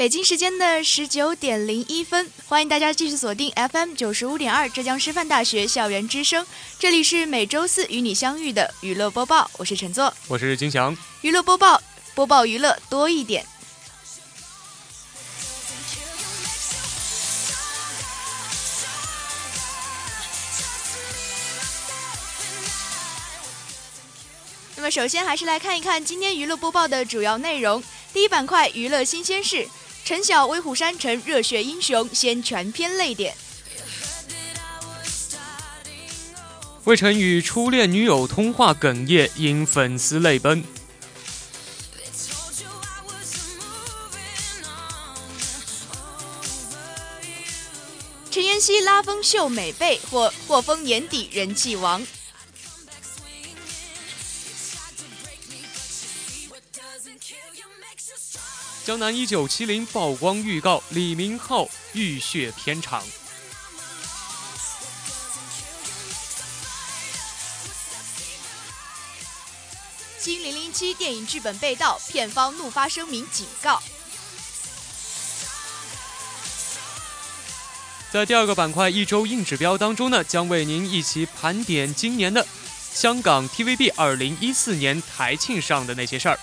北京时间的十九点零一分，欢迎大家继续锁定 FM 九十五点二浙江师范大学校园之声，这里是每周四与你相遇的娱乐播报，我是陈作。我是金翔。娱乐播报，播报娱乐多一点。那么首先还是来看一看今天娱乐播报的主要内容。第一板块娱乐新鲜事，陈晓威虎山成热血英雄先全篇泪点。魏晨与初恋女友通话哽咽因粉丝泪奔。陈妍希拉风秀美背或或封年底人气王。江南一九七零曝光预告，李明浩浴血片场。新零零七电影剧本被盗，片方怒发声明警告。在第二个板块一周硬指标当中呢，将为您一起盘点今年的香港 TVB 二零一四年台庆上的那些事儿。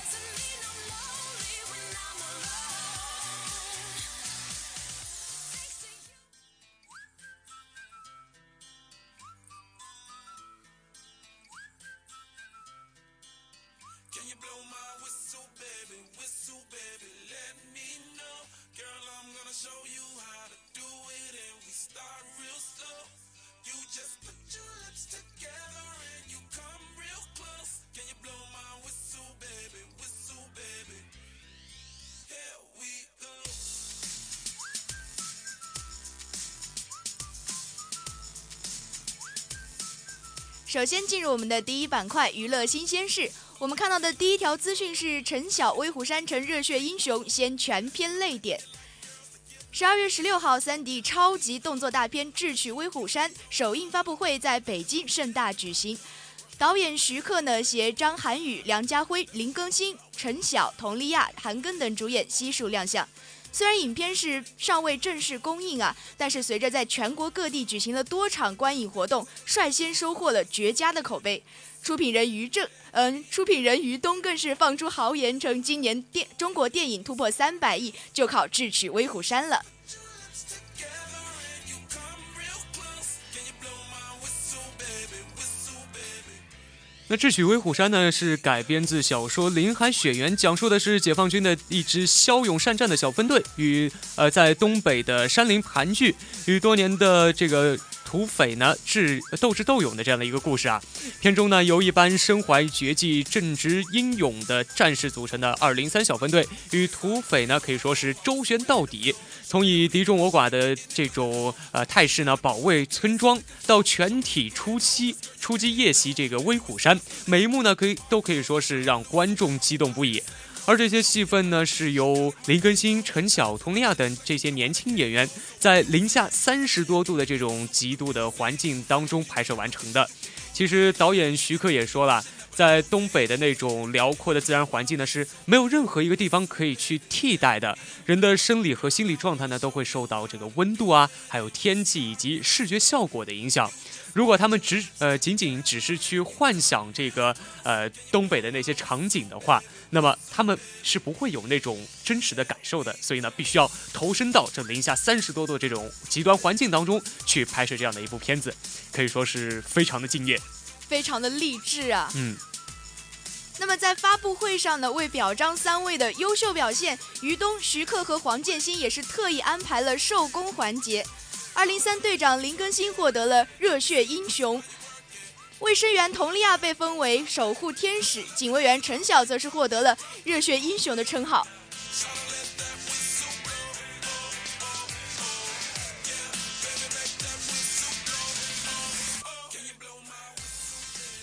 首先进入我们的第一板块娱乐新鲜事。我们看到的第一条资讯是陈晓威虎山成热血英雄，先全篇泪点。十二月十六号，三 D 超级动作大片《智取威虎山》首映发布会在北京盛大举行。导演徐克呢携张涵予、梁家辉、林更新、陈晓、佟丽娅、韩庚等主演悉数亮相。虽然影片是尚未正式公映啊，但是随着在全国各地举行了多场观影活动，率先收获了绝佳的口碑。出品人于正，嗯，出品人于东更是放出豪言，称今年电中国电影突破三百亿，就靠智取威虎山了。那《智取威虎山》呢，是改编自小说《林海雪原》，讲述的是解放军的一支骁勇善战的小分队与呃在东北的山林盘踞，与多年的这个土匪呢智斗智斗勇的这样的一个故事啊。片中呢由一班身怀绝技、正直英勇的战士组成的二零三小分队，与土匪呢可以说是周旋到底。从以敌众我寡的这种呃态势呢保卫村庄，到全体出击出击夜袭这个威虎山，每一幕呢可以都可以说是让观众激动不已。而这些戏份呢，是由林更新、陈晓、佟丽娅等这些年轻演员在零下三十多度的这种极度的环境当中拍摄完成的。其实导演徐克也说了，在东北的那种辽阔的自然环境呢，是没有任何一个地方可以去替代的。人的生理和心理状态呢，都会受到这个温度啊，还有天气以及视觉效果的影响。如果他们只呃仅仅只是去幻想这个呃东北的那些场景的话，那么他们是不会有那种真实的感受的。所以呢，必须要投身到这零下三十多度这种极端环境当中去拍摄这样的一部片子，可以说是非常的敬业，非常的励志啊。嗯。那么在发布会上呢，为表彰三位的优秀表现，于东、徐克和黄建新也是特意安排了授功环节。二零三队长林更新获得了热血英雄，卫生员佟丽娅被封为守护天使，警卫员陈晓则是获得了热血英雄的称号。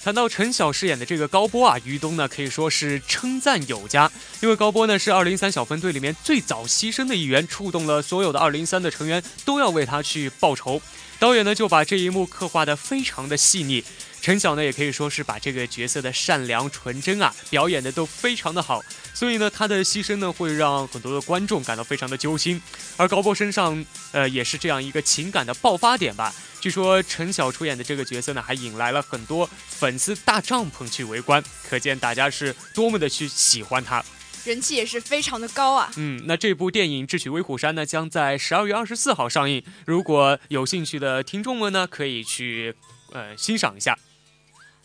谈到陈晓饰演的这个高波啊，于东呢可以说是称赞有加，因为高波呢是二零三小分队里面最早牺牲的一员，触动了所有的二零三的成员都要为他去报仇。导演呢就把这一幕刻画的非常的细腻，陈晓呢也可以说是把这个角色的善良纯真啊表演的都非常的好，所以呢他的牺牲呢会让很多的观众感到非常的揪心，而高波身上呃也是这样一个情感的爆发点吧。据说陈晓出演的这个角色呢，还引来了很多粉丝大帐篷去围观，可见大家是多么的去喜欢他，人气也是非常的高啊。嗯，那这部电影《智取威虎山》呢，将在十二月二十四号上映。如果有兴趣的听众们呢，可以去呃欣赏一下。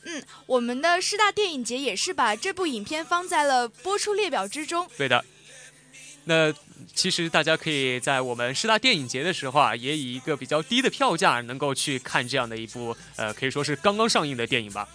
嗯，我们的师大电影节也是把这部影片放在了播出列表之中。对的。那其实大家可以在我们师大电影节的时候啊，也以一个比较低的票价，能够去看这样的一部呃，可以说是刚刚上映的电影吧。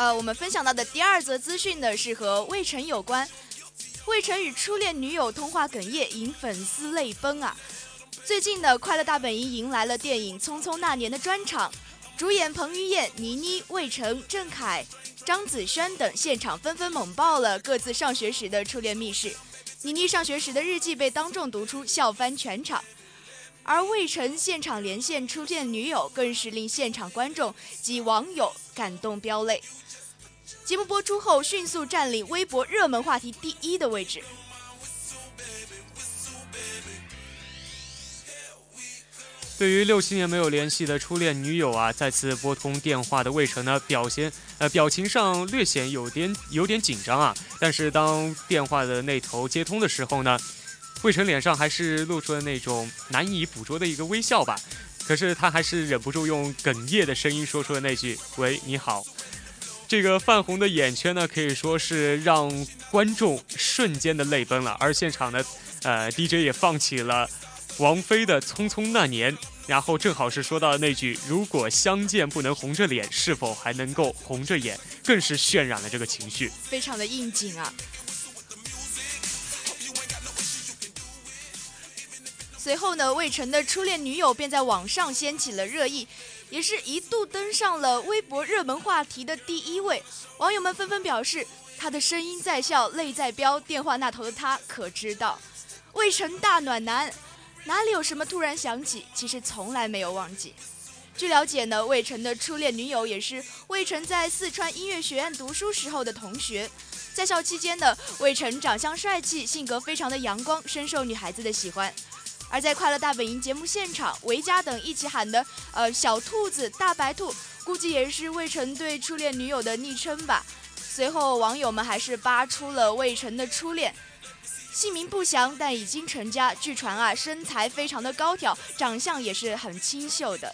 呃，我们分享到的第二则资讯呢，是和魏晨有关。魏晨与初恋女友通话哽咽，引粉丝泪崩啊！最近的《快乐大本营》迎来了电影《匆匆那年》的专场，主演彭于晏、倪妮、魏晨、郑恺、张子萱等现场纷纷猛爆了各自上学时的初恋密室。倪妮上学时的日记被当众读出，笑翻全场。而魏晨现场连线初恋女友，更是令现场观众及网友感动飙泪。节目播出后，迅速占领微博热门话题第一的位置。对于六七年没有联系的初恋女友啊，再次拨通电话的魏晨呢，表现呃表情上略显有点有点紧张啊。但是当电话的那头接通的时候呢，魏晨脸上还是露出了那种难以捕捉的一个微笑吧。可是他还是忍不住用哽咽的声音说出了那句：“喂，你好。”这个泛红的眼圈呢，可以说是让观众瞬间的泪奔了。而现场呢，呃，DJ 也放起了王菲的《匆匆那年》，然后正好是说到那句“如果相见不能红着脸，是否还能够红着眼”，更是渲染了这个情绪，非常的应景啊。随后呢，魏晨的初恋女友便在网上掀起了热议。也是一度登上了微博热门话题的第一位，网友们纷纷表示，他的声音在笑，泪在飙，电话那头的他可知道？魏晨大暖男，哪里有什么突然想起？其实从来没有忘记。据了解呢，魏晨的初恋女友也是魏晨在四川音乐学院读书时候的同学，在校期间呢，魏晨长相帅气，性格非常的阳光，深受女孩子的喜欢。而在《快乐大本营》节目现场，维嘉等一起喊的“呃小兔子”“大白兔”，估计也是魏晨对初恋女友的昵称吧。随后，网友们还是扒出了魏晨的初恋，姓名不详，但已经成家。据传啊，身材非常的高挑，长相也是很清秀的。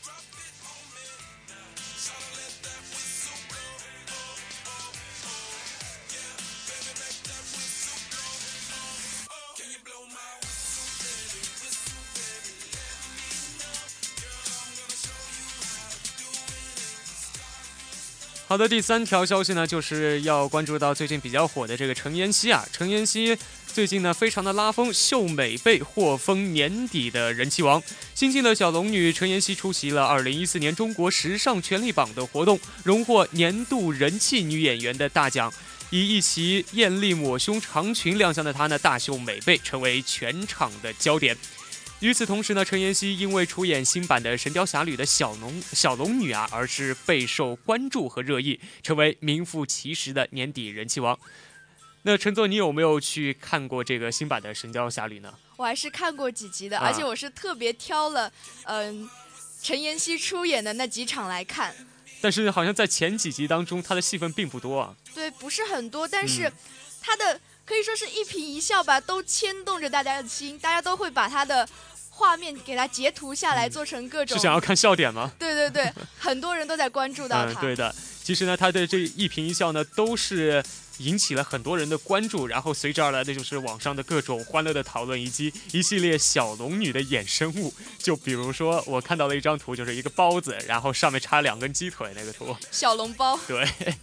好的，第三条消息呢，就是要关注到最近比较火的这个陈妍希啊。陈妍希最近呢，非常的拉风，秀美被获封年底的人气王。新晋的小龙女陈妍希出席了2014年中国时尚权力榜的活动，荣获年度人气女演员的大奖。以一袭艳丽抹胸长裙亮相的她呢，大秀美背，成为全场的焦点。与此同时呢，陈妍希因为出演新版的《神雕侠侣》的小龙小龙女啊，而是备受关注和热议，成为名副其实的年底人气王。那陈总，你有没有去看过这个新版的《神雕侠侣》呢？我还是看过几集的，啊而且我是特别挑了，嗯、陈妍希出演的那几场来看。但是好像在前几集当中，她的戏份并不多啊。对，不是很多，但是嗯他的可以说是一颦一笑吧，都牵动着大家的心，大家都会把他的画面给他截图下来，嗯做成各种是。想要看笑点吗？对对对，很多人都在关注到 嗯，他。对的。其实呢，他的这一颦一笑呢，都是引起了很多人的关注，然后随之而来的就是网上的各种欢乐的讨论，以及一系列小龙女的衍生物。就比如说，我看到了一张图，就是一个包子，然后上面插两根鸡腿那个图。小笼包，对。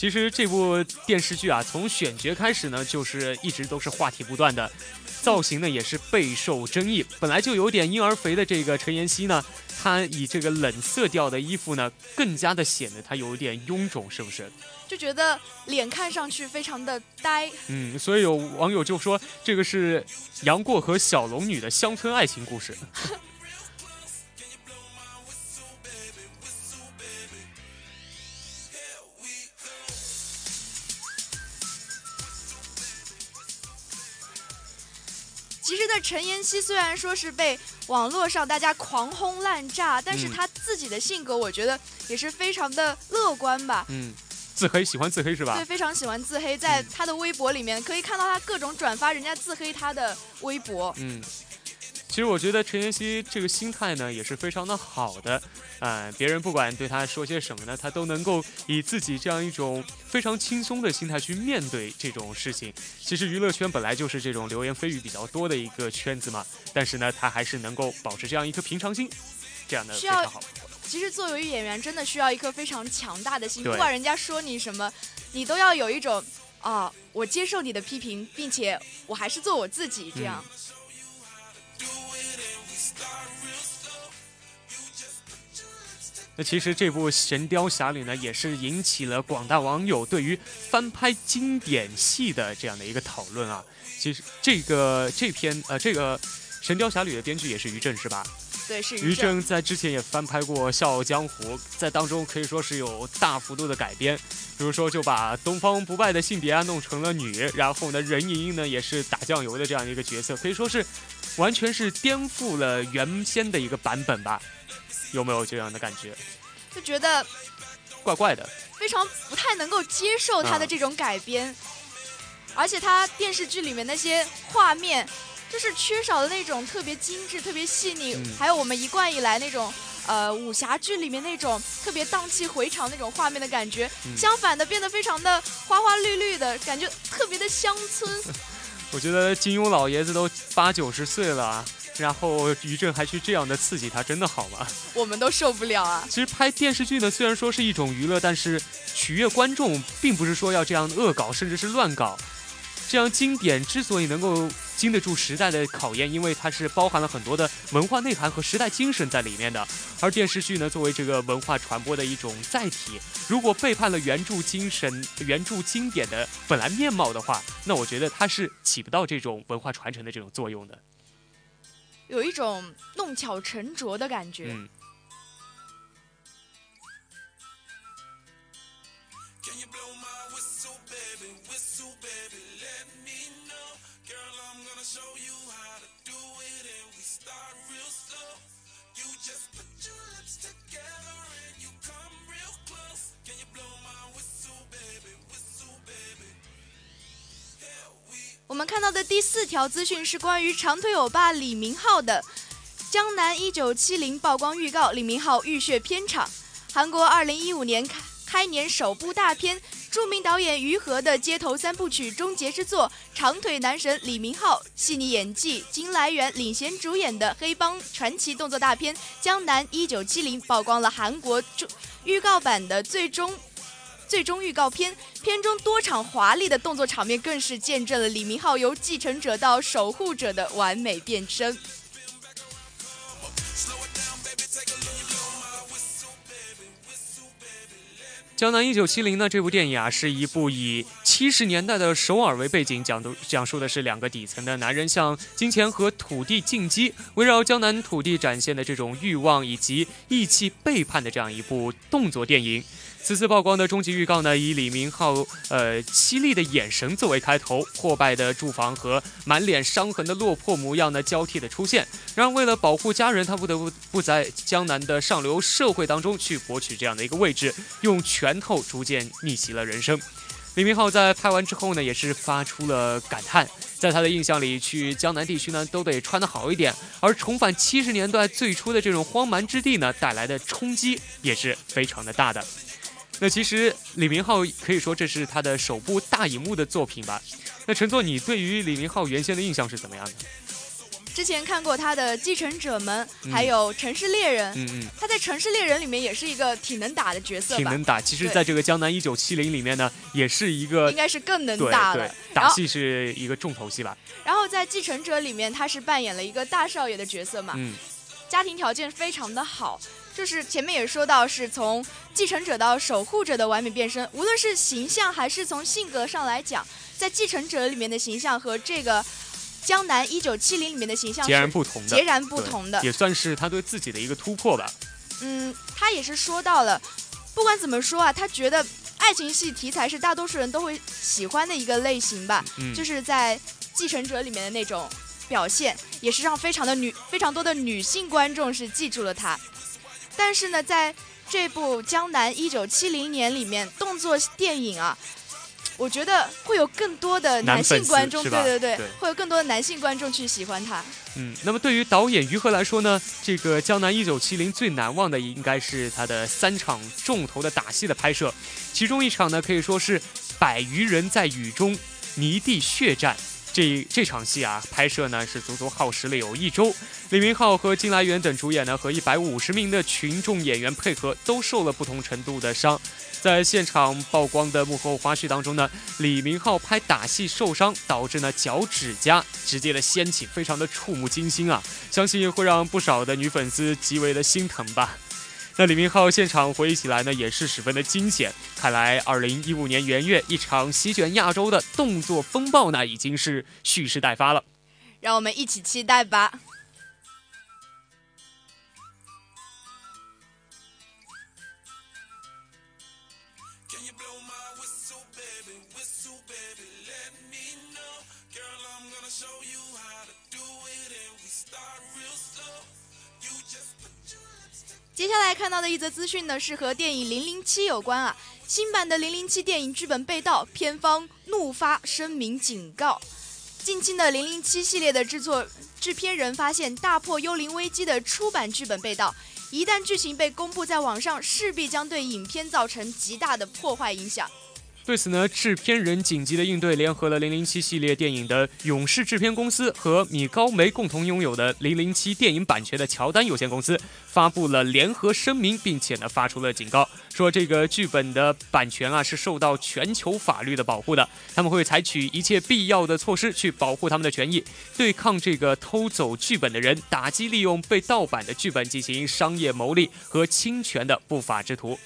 其实这部电视剧啊，从选角开始呢，就是一直都是话题不断的，造型呢也是备受争议。本来就有点婴儿肥的这个陈妍希呢，她以这个冷色调的衣服呢，更加的显得她有点臃肿，是不是？就觉得脸看上去非常的呆。嗯，所以有网友就说这个是杨过和小龙女的乡村爱情故事。其实呢，陈妍希虽然说是被网络上大家狂轰滥炸，但是嗯她自己的性格，我觉得也是非常的乐观吧。嗯，自黑喜欢自黑是吧对，？非常喜欢自黑，在嗯她的微博里面可以看到她各种转发人家自黑她的微博。嗯，其实我觉得陈妍希这个心态呢也是非常的好的，呃，别人不管对她说些什么呢，她都能够以自己这样一种非常轻松的心态去面对这种事情。其实娱乐圈本来就是这种流言蜚语比较多的一个圈子嘛，但是呢，她还是能够保持这样一颗平常心，这样的需要非常好。其实作为演员，真的需要一颗非常强大的心，不管人家说你什么，你都要有一种啊，我接受你的批评，并且我还是做我自己这样。那其实这部《神雕侠侣》呢，也是引起了广大网友对于翻拍经典戏的这样的一个讨论啊。其实这个这篇呃这个《神雕侠侣》的编剧也是于正是吧？对，是于。正在之前也翻拍过《笑傲江湖》，在当中可以说是有大幅度的改编，比如说就把东方不败的性别啊弄成了女，然后呢任盈盈呢也是打酱油的这样一个角色，可以说是完全是颠覆了原先的一个版本吧？有没有这样的感觉？就觉得怪怪的。非常不太能够接受他的嗯这种改编，而且他电视剧里面那些画面，就是缺少了那种特别精致、特别细腻，嗯还有我们一贯以来那种。呃，武侠剧里面那种特别荡气回肠那种画面的感觉，嗯相反的变得非常的花花绿绿的感觉，特别的乡村。我觉得金庸老爷子都八九十岁了啊，然后于正还去这样的刺激他，真的好吗？我们都受不了啊！其实拍电视剧呢，虽然说是一种娱乐，但是取悦观众，并不是说要这样恶搞，甚至是乱搞。这样经典之所以能够经得住时代的考验，因为它是包含了很多的文化内涵和时代精神在里面的。而电视剧呢，作为这个文化传播的一种载体，如果背叛了原著精神、原著经典的本来面貌的话，那我觉得它是起不到这种文化传承的这种作用的。有一种弄巧成拙的感觉。嗯。我们看到的第四条资讯是关于长腿欧巴李明浩的《江南一九七零》曝光预告，李明浩浴血片场。韩国二零一五年开开年首部大片，著名导演于和的街头三部曲终结之作，长腿男神李明浩细腻演技，金来源领衔主演的黑帮传奇动作大片《江南一九七零》曝光了韩国预告版的最终最终预告片片中多场华丽的动作场面更是见证了李明浩由继承者到守护者的完美变身。江南一九七零呢这部电影啊是一部以七十年代的首尔为背景讲的讲述的是两个底层的男人向金钱和土地进击围绕江南土地展现的这种欲望以及义气背叛的这样一部动作电影。此次曝光的终极预告呢，以李明浩呃凄厉的眼神作为开头，破败的住房和满脸伤痕的落魄模样呢交替的出现。然而，为了保护家人，他不得不不在江南的上流社会当中去博取这样的一个位置，用拳头逐渐逆袭了人生。李明浩在拍完之后呢，也是发出了感叹，在他的印象里，去江南地区呢都得穿得好一点，而重返七十年代最初的这种荒蛮之地呢，带来的冲击也是非常的大的。那其实李明浩可以说这是他的首部大荧幕的作品吧。那陈作，你对于李明浩原先的印象是怎么样的？之前看过他的《继承者们》，还有《城市猎人》。嗯嗯，他在《城市猎人》里面也是一个挺能打的角色吧？挺能打。其实，在这个《江南一九七零》里面呢，也是一个应该是更能打了。打戏是一个重头戏吧。然后在《继承者》里面，他是扮演了一个大少爷的角色嘛，嗯，家庭条件非常的好。就是前面也说到，是从继承者到守护者的完美变身，无论是形象还是从性格上来讲，在继承者里面的形象和这个江南一九七零里面的形象截然是不同的，截然不同的。也算是他对自己的一个突破吧。嗯，他也是说到了，不管怎么说啊，他觉得爱情戏题材是大多数人都会喜欢的一个类型吧，嗯，就是在《继承者》里面的那种表现，也是让非常的女非常多的女性观众是记住了他。但是呢，在这部《江南一九七零年》里面，动作电影啊。我觉得会有更多的男性观众，对对对，对会有更多的男性观众去喜欢他。嗯，那么对于导演于和来说呢，这个《江南一九七零》最难忘的应该是他的三场重头的打戏的拍摄，其中一场呢可以说是百余人在雨中泥地血战。这这场戏啊，拍摄呢是足足耗时了有一周。李明浩和金来源等主演呢，和一百五十名的群众演员配合，都受了不同程度的伤。在现场曝光的幕后花絮当中呢，李明浩拍打戏受伤，导致呢脚趾甲直接的掀起，非常的触目惊心啊！相信会让不少的女粉丝极为的心疼吧。那李明浩现场回忆起来呢，也是十分的惊险。看来，二零一五年元月一场席卷亚洲的动作风暴呢，已经是蓄势待发了。让我们一起期待吧。接下来看到的一则资讯呢，是和电影《零零七》有关啊。新版的《零零七》电影剧本被盗，片方怒发声明警告。近期的《零零七》系列的制作制片人发现《大破幽灵危机》的出版剧本被盗，一旦剧情被公布在网上，势必将对影片造成极大的破坏影响。对此呢，制片人紧急的应对，联合了《零零七》系列电影的勇士制片公司和米高梅共同拥有的《零零七》电影版权的乔丹有限公司，发布了联合声明，并且呢发出了警告，说这个剧本的版权啊是受到全球法律的保护的，他们会采取一切必要的措施去保护他们的权益，对抗这个偷走剧本的人，打击利用被盗版的剧本进行商业牟利和侵权的不法之徒。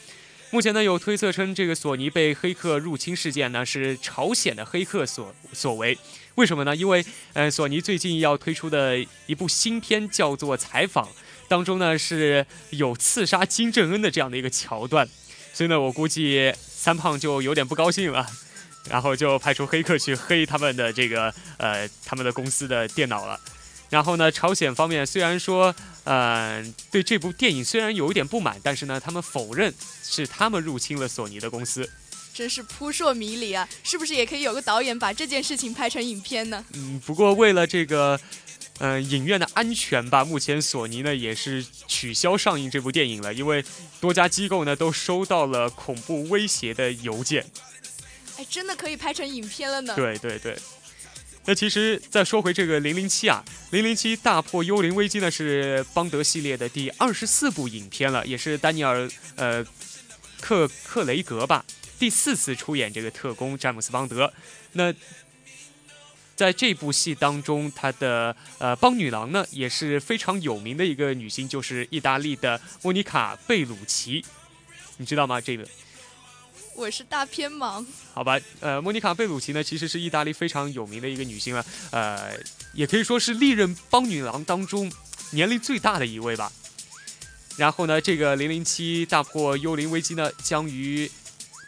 目前呢，有推测称这个索尼被黑客入侵事件呢是朝鲜的黑客所所为。为什么呢？因为呃，索尼最近要推出的一部新片叫做《采访》，当中呢是有刺杀金正恩的这样的一个桥段，所以呢，我估计三胖就有点不高兴了，然后就派出黑客去黑他们的这个呃他们的公司的电脑了。然后呢，朝鲜方面虽然说，呃，对这部电影虽然有一点不满，但是呢，他们否认是他们入侵了索尼的公司。真是扑朔迷离啊！是不是也可以有个导演把这件事情拍成影片呢？嗯，不过为了这个，呃，影院的安全吧，目前索尼呢也是取消上映这部电影了，因为多家机构呢都收到了恐怖威胁的邮件。哎，真的可以拍成影片了呢。对对对。那其实再说回这个零零七啊，零零七大破幽灵危机呢是邦德系列的第二十四部影片了，也是丹尼尔呃克克雷格吧第四次出演这个特工詹姆斯邦德。那在这部戏当中，他的呃邦女郎呢也是非常有名的一个女星，就是意大利的莫妮卡贝鲁奇，你知道吗？这个我是大偏盲。好吧，呃，莫妮卡·贝鲁奇呢，其实是意大利非常有名的一个女星了，呃，也可以说是历任邦女郎当中年龄最大的一位吧。然后呢，这个《零零七大破幽灵危机》呢，将于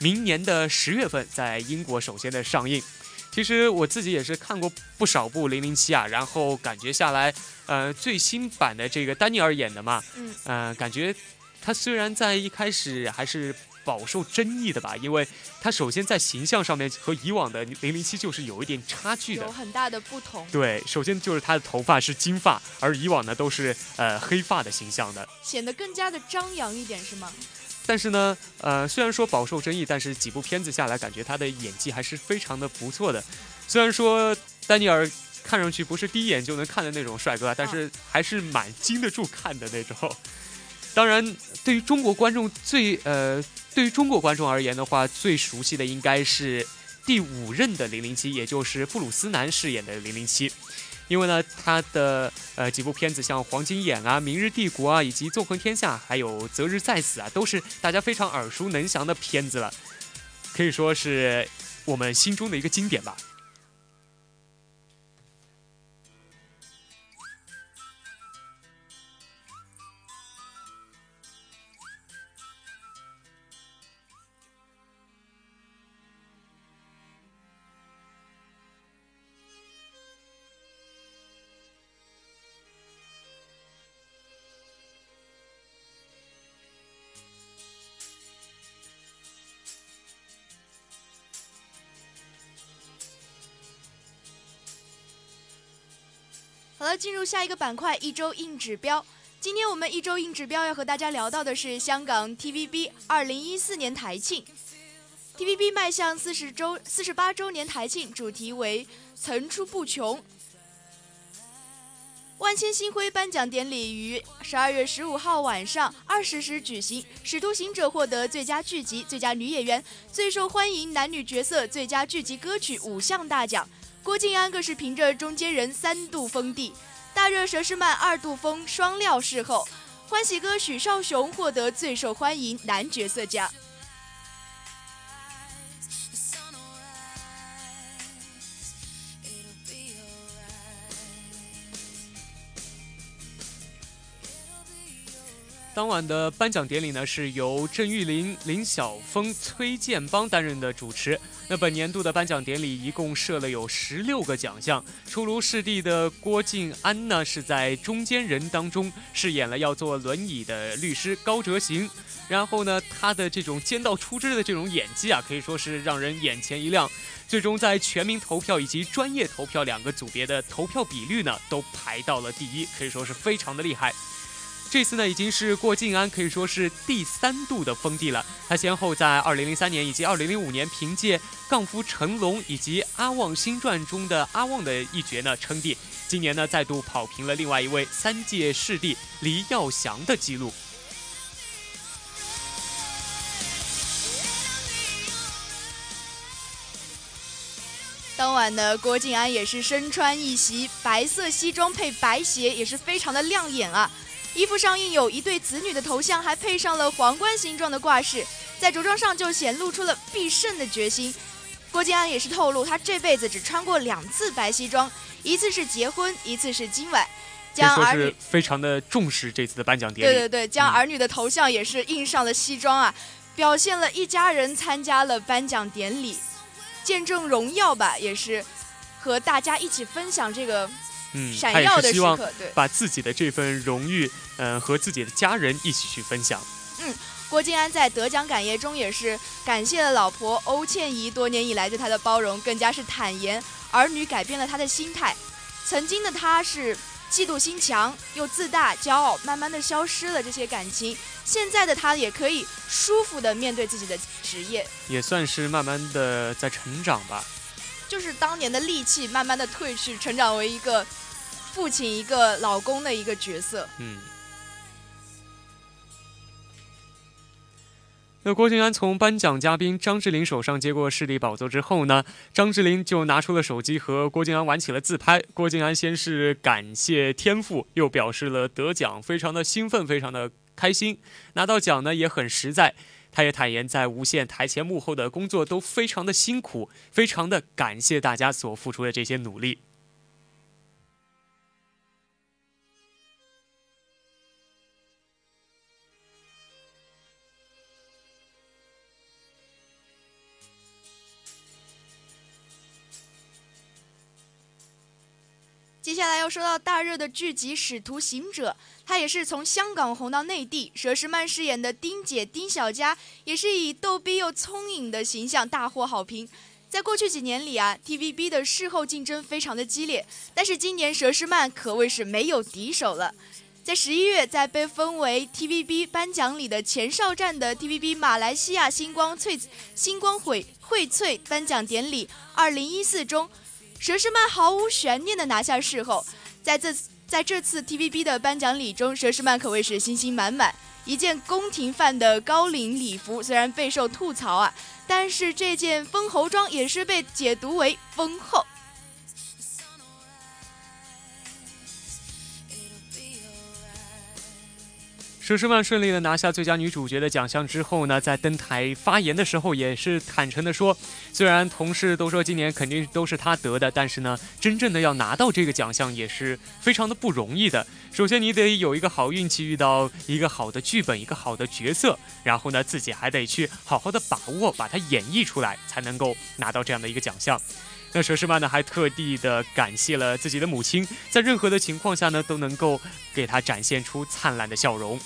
明年的十月份在英国首先的上映。其实我自己也是看过不少部《零零七》啊，然后感觉下来，呃，最新版的这个丹尼尔演的嘛，嗯，呃，感觉他虽然在一开始还是饱受争议的吧，因为他首先在形象上面和以往的零零七就是有一点差距的有。很大的不同，对，首先就是他的头发是金发，而以往呢都是呃黑发的形象的。显得更加的张扬一点，是吗？但是呢，呃，虽然说饱受争议，但是几部片子下来，感觉他的演技还是非常的不错的。虽然说丹尼尔看上去不是第一眼就能看的那种帅哥，但是还是蛮经得住看的那种。当然，对于中国观众最呃，对于中国观众而言的话，最熟悉的应该是第五任的零零七，也就是布鲁斯南饰演的零零七。因为呢，他的呃几部片子像《黄金眼》啊、《明日帝国》啊，以及《纵横天下》，还有《择日再死》啊，都是大家非常耳熟能详的片子了，可以说是我们心中的一个经典吧。进入下一个板块，一周硬指标。今天我们一周硬指标要和大家聊到的是香港 TVB 二零一四年台庆。TVB 迈向四十周四十八周年台庆，主题为层出不穷。万千星辉颁奖典礼于十二月十五号晚上二十时举行，《使徒行者》获得最佳剧集、最佳女演员、最受欢迎男女角色、最佳剧集歌曲五项大奖。郭晋安更是凭着《中间人》三度封帝，大热佘诗曼二度封双料视后，欢喜哥许绍雄获得最受欢迎男角色奖。当晚的颁奖典礼呢，是由郑裕玲、林晓峰、崔建邦担任的主持。那本年度的颁奖典礼一共设了有十六个奖项，出炉视帝的郭晋安呢，是在《中间人》当中饰演了要坐轮椅的律师高哲行。然后呢，他的这种尖到出汁的这种演技啊，可以说是让人眼前一亮。最终在全民投票以及专业投票两个组别的投票比率呢，都排到了第一，可以说是非常的厉害。这次呢，已经是郭晋安可以说是第三度的封帝了。他先后在2003年以及2005年凭借《杠夫成龙》以及《阿旺新传》中的阿旺的一角呢称帝。今年呢，再度跑平了另外一位三届视帝黎耀祥的记录。当晚呢，郭晋安也是身穿一袭白色西装配白鞋，也是非常的亮眼啊。衣服上印有一对子女的头像，还配上了皇冠形状的挂饰，在着装上就显露出了必胜的决心。郭晋安也是透露，他这辈子只穿过两次白西装，一次是结婚，一次是今晚，将儿女是非常的重视这次的颁奖典礼。对对对，将嗯儿女的头像也是印上了西装啊，表现了一家人参加了颁奖典礼，见证荣耀吧，也是和大家一起分享这个嗯，闪耀的是希望时刻。对，把自己的这份荣誉，嗯、和自己的家人一起去分享。嗯郭晋安在得奖感言中也是感谢了老婆欧倩怡多年以来对他的包容，更加是坦言儿女改变了他的心态。曾经的他是嫉妒心强又自大、骄傲，慢慢的消失了这些感情。现在的他也可以舒服的面对自己的职业，也算是慢慢的在成长吧。就是当年的戾气慢慢的褪去，成长为一个父亲、一个老公的一个角色。嗯。那郭晋安从颁奖嘉宾张智霖手上接过视力宝座之后呢，张智霖就拿出了手机和郭晋安玩起了自拍。郭晋安先是感谢天赋，又表示了得奖，非常的兴奋，非常的开心。拿到奖呢也很实在。他也坦言，在无线台前幕后的工作都非常的辛苦，非常的感谢大家所付出的这些努力。接下来要说到大热的剧集《使徒行者》，它也是从香港红到内地。佘诗曼饰演的丁姐丁小佳，也是以逗逼又聪颖的形象大获好评。在过去几年里啊，TVB 的事后竞争非常的激烈，但是今年佘诗曼可谓是没有敌手了。在十一月，在被封为 TVB 颁奖礼的前哨战的 TVB 马来西亚星光翠星光荟荟萃颁奖典礼二零一四中。佘诗曼毫无悬念的拿下视后，在这在这次 TVB 的颁奖礼中，佘诗曼可谓是信心满满。一件宫廷范的高领礼服虽然备受吐槽啊，但是这件封侯装也是被解读为封后。佘诗曼顺利的拿下最佳女主角的奖项之后呢，在登台发言的时候也是坦诚的说，虽然同事都说今年肯定都是她得的，但是呢，真正的要拿到这个奖项也是非常的不容易的。首先你得有一个好运气，遇到一个好的剧本，一个好的角色，然后呢，自己还得去好好的把握，把它演绎出来，才能够拿到这样的一个奖项。那佘诗曼呢，还特地的感谢了自己的母亲，在任何的情况下呢，都能够给她展现出灿烂的笑容。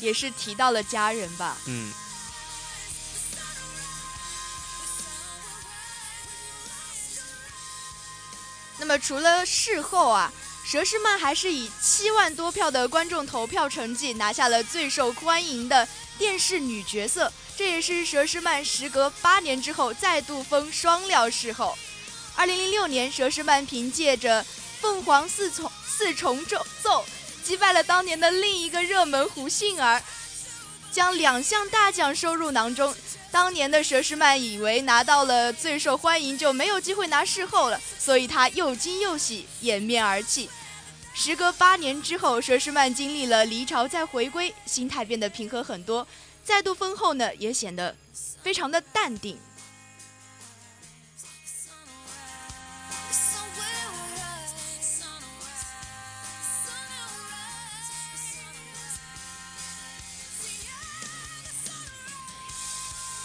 也是提到了家人吧。嗯，那么除了事后啊，佘诗曼还是以七万多票的观众投票成绩拿下了最受欢迎的电视女角色，这也是佘诗曼时隔八年之后再度封双料视后。二零零六年，佘诗曼凭借着《凤凰四重四重奏》击败了当年的另一个热门胡杏儿，将两项大奖收入囊中。当年的佘诗曼以为拿到了最受欢迎就没有机会拿视后了，所以她又惊又喜，掩面而泣。时隔八年之后，佘诗曼经历了离巢再回归，心态变得平和很多，再度封后呢，也显得非常的淡定。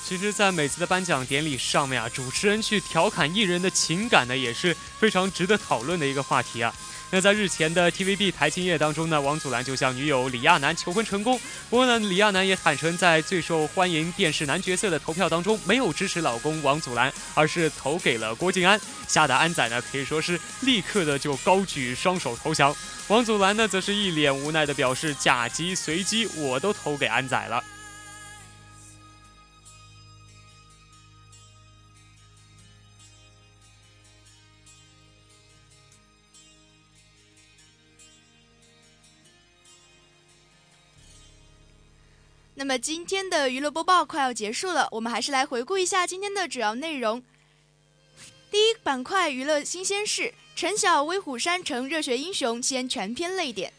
其实，在每次的颁奖典礼上面啊，主持人去调侃艺人的情感呢，也是非常值得讨论的一个话题啊。那在日前的 TVB 台庆夜当中呢，王祖蓝就向女友李亚男求婚成功。不过呢，李亚男也坦诚，在最受欢迎电视男角色的投票当中，没有支持老公王祖蓝，而是投给了郭晋安。吓得安仔呢，可以说是立刻的就高举双手投降。王祖蓝呢，则是一脸无奈的表示，假机随机，我都投给安仔了。那么今天的娱乐播报快要结束了，我们还是来回顾一下今天的主要内容。第一板块娱乐新鲜事：陈晓威虎山成热血英雄，先全篇泪点；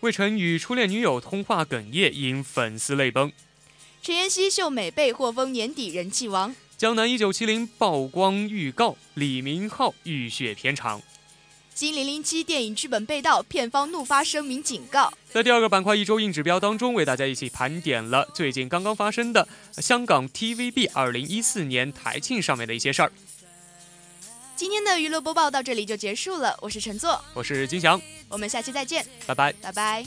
魏晨与初恋女友通话哽咽，因粉丝泪崩；陈妍希秀美背获封年底人气王；江南一九七零曝光预告，李明浩浴血片场。金零零七电影剧本被盗，片方怒发声明警告。在第二个板块一周硬指标当中，为大家一起盘点了最近刚刚发生的香港 TVB 二零一四年台庆上面的一些事儿。今天的娱乐播报到这里就结束了，我是陈作，我是金翔，我们下期再见，拜拜。拜拜。